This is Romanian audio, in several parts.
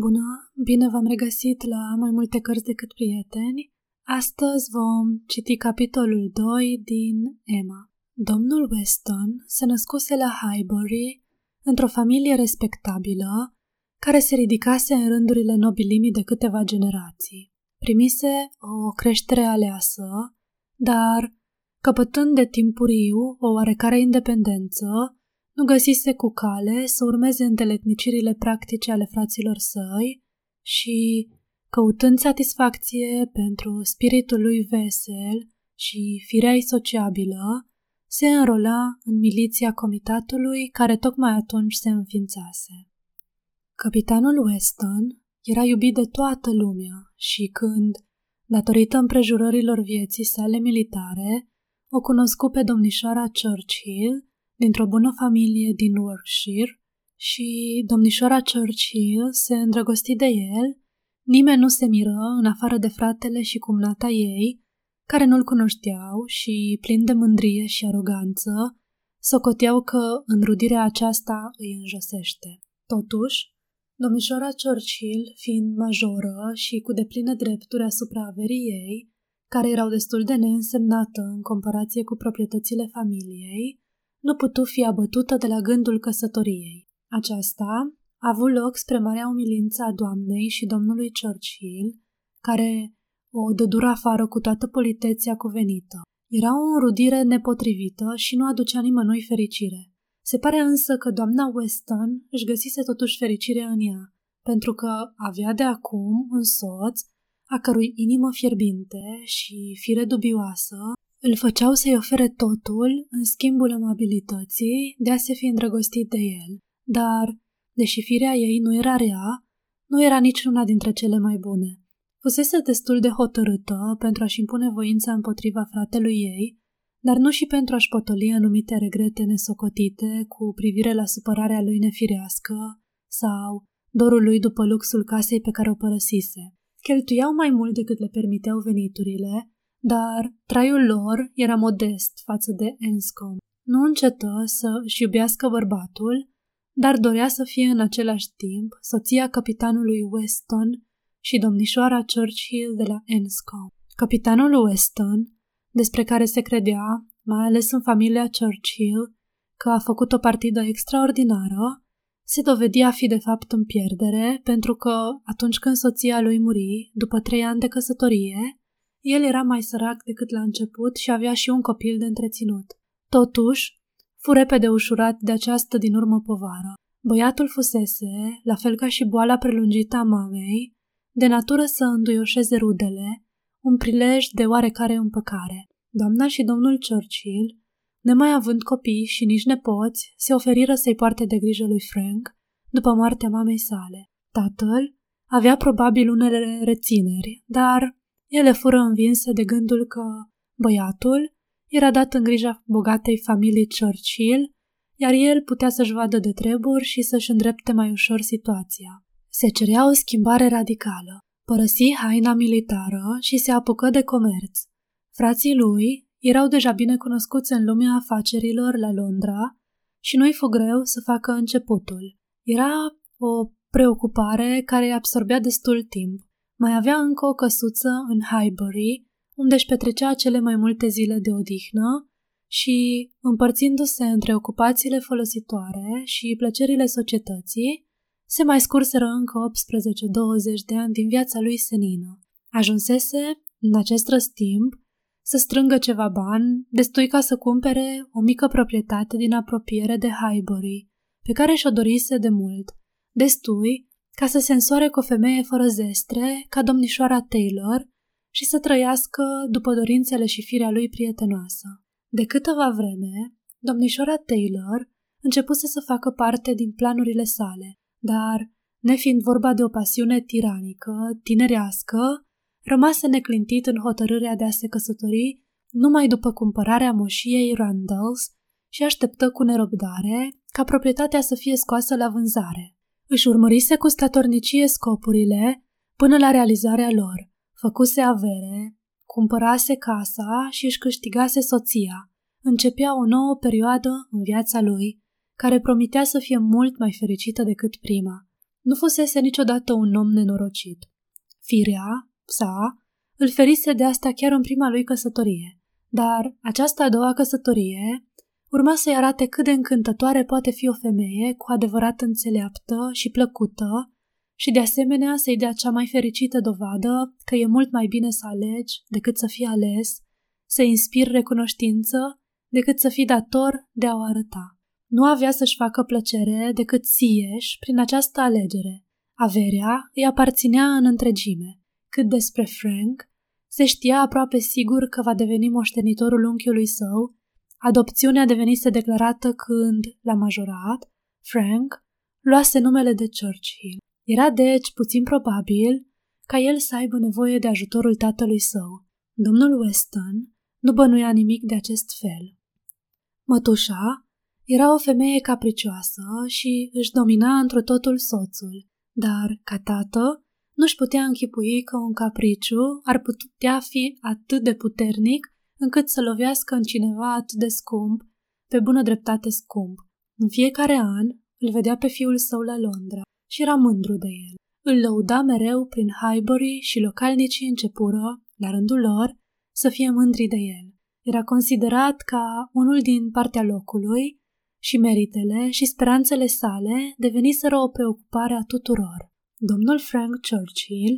Bună, bine v-am regăsit la mai multe cărți decât prieteni. Astăzi vom citi capitolul 2 din Emma. Domnul Weston se născuse la Highbury într-o familie respectabilă care se ridicase în rândurile nobilimii de câteva generații. Primise o creștere aleasă, dar, căpătând de timpuriu o oarecare independență, nu găsise cu cale să urmeze înteletnicirile practice ale fraților săi și, căutând satisfacție pentru spiritul lui vesel și firea sociabilă, se înrola în miliția comitatului care tocmai atunci se înființase. Capitanul Weston era iubit de toată lumea și când, datorită împrejurărilor vieții sale militare, o cunoscu pe domnișoara Churchill, dintr-o bună familie din Yorkshire și domnișoara Churchill se îndrăgosti de el, nimeni nu se miră în afară de fratele și cumnata ei, care nu-l cunoșteau și, plin de mândrie și aroganță, socoteau că înrudirea aceasta îi înjosește. Totuși, domnișoara Churchill, fiind majoră și cu depline drepturi asupra averii ei, care erau destul de neînsemnată în comparație cu proprietățile familiei, nu putu fi abătută de la gândul căsătoriei. Aceasta a avut loc spre marea umilință a doamnei și domnului Churchill, care o dădură afară cu toată politețea cuvenită. Era o înrudire nepotrivită și nu aducea nimănui fericire. Se pare însă că doamna Weston își găsise totuși fericire în ea, pentru că avea de acum un soț a cărui inimă fierbinte și fire dubioasă îl făceau să-i ofere totul în schimbul amabilității de a se fi îndrăgostit de el. Dar, deși firea ei nu era rea, nu era niciuna dintre cele mai bune. Fusese destul de hotărâtă pentru a-și impune voința împotriva fratelui ei, dar nu și pentru a-și potoli anumite regrete nesocotite cu privire la supărarea lui nefirească sau dorul lui după luxul casei pe care o părăsise. Cheltuiau mai mult decât le permiteau veniturile dar traiul lor era modest față de Enscombe. Nu încetă să își iubească bărbatul, dar dorea să fie în același timp soția capitanului Weston și domnișoara Churchill de la Enscombe. Capitanul Weston, despre care se credea, mai ales în familia Churchill, că a făcut o partidă extraordinară, se dovedea a fi de fapt în pierdere pentru că, atunci când soția lui muri, după trei ani de căsătorie, el era mai sărac decât la început și avea și un copil de întreținut. Totuși, fu repede ușurat de această din urmă povară. Băiatul fusese, la fel ca și boala prelungită a mamei, de natură să înduioșeze rudele, un prilej de oarecare împăcare. Doamna și domnul Churchill, nemai având copii și nici nepoți, se oferiră să-i poarte de grijă lui Frank după moartea mamei sale. Tatăl avea probabil unele rețineri, dar ele fură învinse de gândul că băiatul era dat în grija bogatei familii Churchill, iar el putea să-și vadă de treburi și să-și îndrepte mai ușor situația. Se cerea o schimbare radicală. Părăsi haina militară și se apucă de comerț. Frații lui erau deja bine cunoscuți în lumea afacerilor la Londra și nu-i fu greu să facă începutul. Era o preocupare care îi absorbea destul timp. Mai avea încă o căsuță în Highbury, unde își petrecea cele mai multe zile de odihnă și, împărțindu-se între ocupațiile folositoare și plăcerile societății, se mai scurseră încă 18-20 de ani din viața lui senină. Ajunsese, în acest răstimp, să strângă ceva bani, destui ca să cumpere o mică proprietate din apropiere de Highbury, pe care și-o dorise de mult, destui ca să se însoare cu o femeie fără zestre, ca domnișoara Taylor, și să trăiască după dorințele și firea lui prietenoasă. De câteva vreme, domnișoara Taylor începuse să facă parte din planurile sale, dar, nefiind vorba de o pasiune tiranică, tinerească, rămase neclintit în hotărârea de a se căsători numai după cumpărarea moșiei Randalls și așteptă cu nerăbdare ca proprietatea să fie scoasă la vânzare. Își urmărise cu statornicie scopurile până la realizarea lor. Făcuse avere, cumpărase casa și își câștigase soția. Începea o nouă perioadă în viața lui, care promitea să fie mult mai fericită decât prima. nu fusese niciodată un om nenorocit. Firea, sa, îl ferise de asta chiar în prima lui căsătorie. Dar această a doua căsătorie urma să-i arate cât de încântătoare poate fi o femeie cu adevărat înțeleaptă și plăcută și de asemenea să-i dea cea mai fericită dovadă că e mult mai bine să alegi decât să fii ales, să inspiri recunoștință decât să fii dator de a o arăta. Nu avea să-și facă plăcere decât sieși prin această alegere. Averea îi aparținea în întregime. Cât despre Frank, se știa aproape sigur că va deveni moștenitorul unchiului său. Adopțiunea devenise declarată când, la majorat, Frank luase numele de Churchill. Era deci puțin probabil ca el să aibă nevoie de ajutorul tatălui său. Domnul Weston nu bănuia nimic de acest fel. Mătușa era o femeie capricioasă și își domina într totul soțul, dar, ca tată, nu-și putea închipui că un capriciu ar putea fi atât de puternic încât să lovească în cineva atât de scump, pe bună dreptate scump. În fiecare an îl vedea pe fiul său la Londra și era mândru de el. Îl lăuda mereu prin Highbury și localnicii începură, la rândul lor, să fie mândri de el. Era considerat ca unul din partea locului și meritele și speranțele sale deveniseră o preocupare a tuturor. Domnul Frank Churchill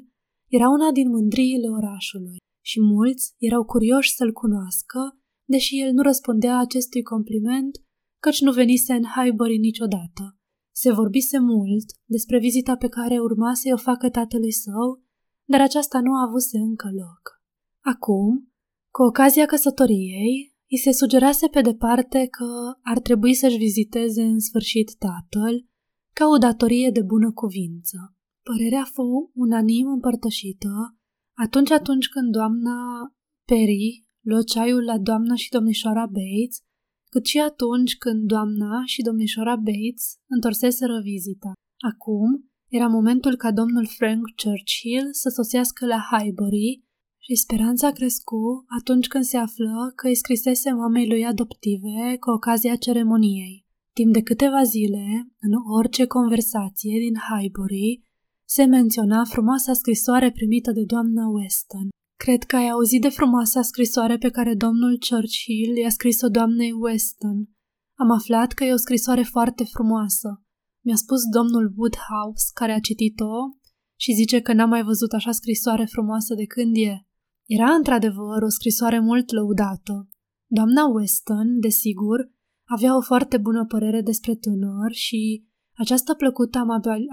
era una din mândriile orașului și mulți erau curioși să-l cunoască, deși el nu răspundea acestui compliment, căci nu venise în Highbury niciodată. Se vorbise mult despre vizita pe care urma să-i o facă tatălui său, dar aceasta nu a avut încă loc. Acum, cu ocazia căsătoriei, îi se sugerase pe departe că ar trebui să-și viziteze în sfârșit tatăl ca o datorie de bună cuvință. Părerea fu unanim împărtășită atunci atunci când doamna Perry luă ceaiul la doamna și domnișoara Bates, cât și atunci când doamna și domnișoara Bates întorseseră vizita. Acum era momentul ca domnul Frank Churchill să sosească la Highbury și speranța crescu atunci când se află că îi scrisese mamei lui adoptive cu ocazia ceremoniei. Timp de câteva zile, în orice conversație din Highbury, se menționa frumoasa scrisoare primită de doamna Weston. Cred că ai auzit de frumoasa scrisoare pe care domnul Churchill i-a scris-o doamnei Weston. Am aflat că e o scrisoare foarte frumoasă. Mi-a spus domnul Woodhouse, care a citit-o, și zice că n-a mai văzut așa scrisoare frumoasă de când e. Era într-adevăr o scrisoare mult lăudată. Doamna Weston, desigur, avea o foarte bună părere despre tânăr și această plăcută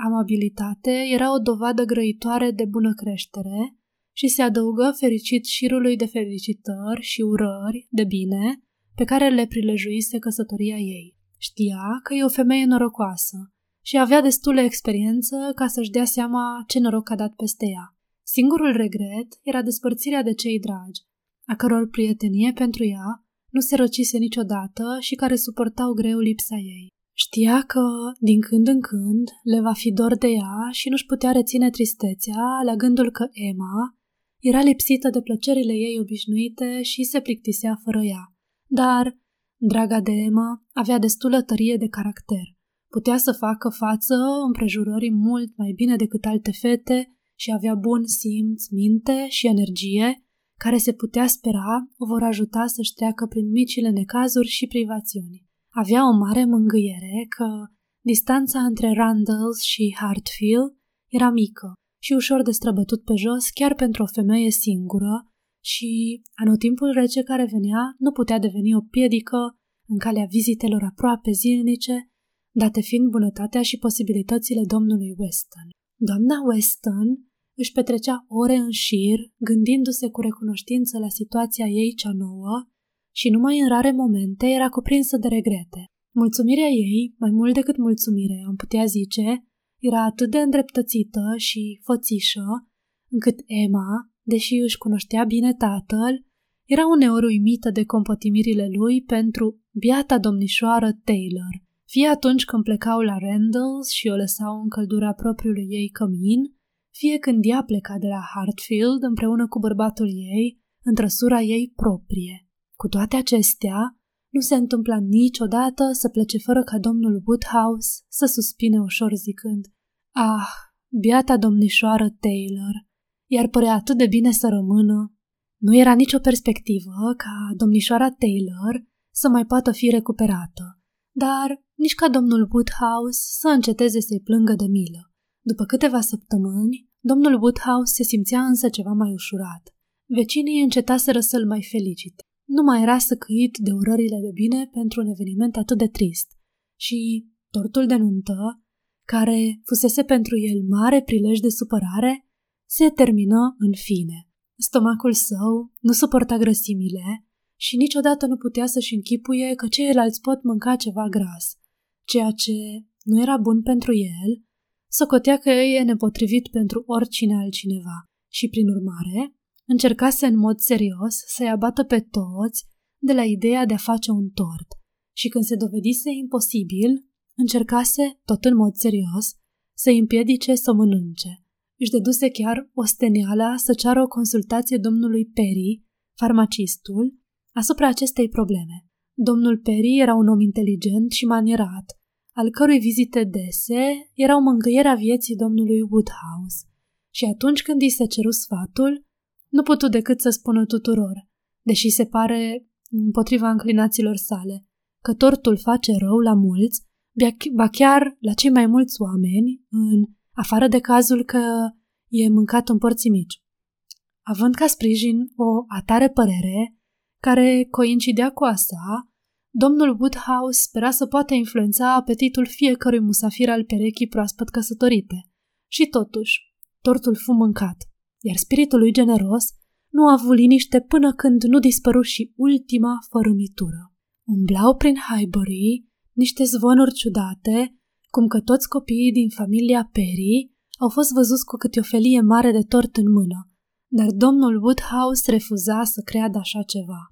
amabilitate era o dovadă grăitoare de bună creștere și se adăugă fericit șirului de felicitări și urări de bine pe care le prilejuise căsătoria ei. Știa că e o femeie norocoasă și avea destulă experiență ca să-și dea seama ce noroc a dat peste ea. Singurul regret era despărțirea de cei dragi, a căror prietenie pentru ea nu se răcise niciodată și care suportau greu lipsa ei. Știa că, din când în când, le va fi dor de ea și nu-și putea reține tristețea la gândul că Emma era lipsită de plăcerile ei obișnuite și se plictisea fără ea. Dar, draga de Emma, avea destulă tărie de caracter. Putea să facă față împrejurării mult mai bine decât alte fete și avea bun simț, minte și energie, care se putea spera o vor ajuta să-și treacă prin micile necazuri și privațiuni. Avea o mare mângâiere că distanța între Randalls și Hartfield era mică și ușor de străbătut pe jos chiar pentru o femeie singură și anotimpul rece care venea nu putea deveni o piedică în calea vizitelor aproape zilnice, date fiind bunătatea și posibilitățile domnului Weston. Doamna Weston își petrecea ore în șir, gândindu-se cu recunoștință la situația ei cea nouă și numai în rare momente era cuprinsă de regrete. Mulțumirea ei, mai mult decât mulțumire, am putea zice, era atât de îndreptățită și fățișă, încât Emma, deși își cunoștea bine tatăl, era uneori uimită de compătimirile lui pentru biata domnișoară Taylor, fie atunci când plecau la Randalls și o lăsau în căldura propriului ei cămin, fie când ea pleca de la Hartfield împreună cu bărbatul ei, în trăsura ei proprie. Cu toate acestea, nu se întâmpla niciodată să plece fără ca domnul Woodhouse să suspine ușor zicând Ah, biata domnișoară Taylor, iar părea atât de bine să rămână. Nu era nicio perspectivă ca domnișoara Taylor să mai poată fi recuperată, dar nici ca domnul Woodhouse să înceteze să-i plângă de milă. După câteva săptămâni, domnul Woodhouse se simțea însă ceva mai ușurat. Vecinii încetaseră să-l mai felicite. Nu mai era săcăit de urările de bine pentru un eveniment atât de trist. Și tortul de nuntă, care fusese pentru el mare prilej de supărare, se termină în fine. Stomacul său nu suporta grăsimile și niciodată nu putea să-și închipuie că ceilalți pot mânca ceva gras, ceea ce nu era bun pentru el, socotea că e nepotrivit pentru oricine altcineva și, prin urmare, încercase în mod serios să-i abată pe toți de la ideea de a face un tort și când se dovedise imposibil, încercase, tot în mod serios, să-i împiedice să mănânce. Își deduse chiar osteneala să ceară o consultație domnului Perry, farmacistul, asupra acestei probleme. Domnul Perry era un om inteligent și manierat, al cărui vizite dese erau mângâierea vieții domnului Woodhouse. Și atunci când îi se ceru sfatul, nu putu decât să spună tuturor, deși se pare împotriva înclinațiilor sale, că tortul face rău la mulți, ba chiar la cei mai mulți oameni, în afară de cazul că e mâncat în părți mici. Având ca sprijin o atare părere, care coincidea cu asta, domnul Woodhouse spera să poată influența apetitul fiecărui musafir al perechii proaspăt căsătorite. Și totuși, tortul fu mâncat, iar spiritul lui generos nu a avut liniște până când nu dispăru și ultima fărâmitură. Umblau prin Highbury niște zvonuri ciudate, cum că toți copiii din familia Perry au fost văzuți cu câte o felie mare de tort în mână, dar domnul Woodhouse refuza să creadă așa ceva.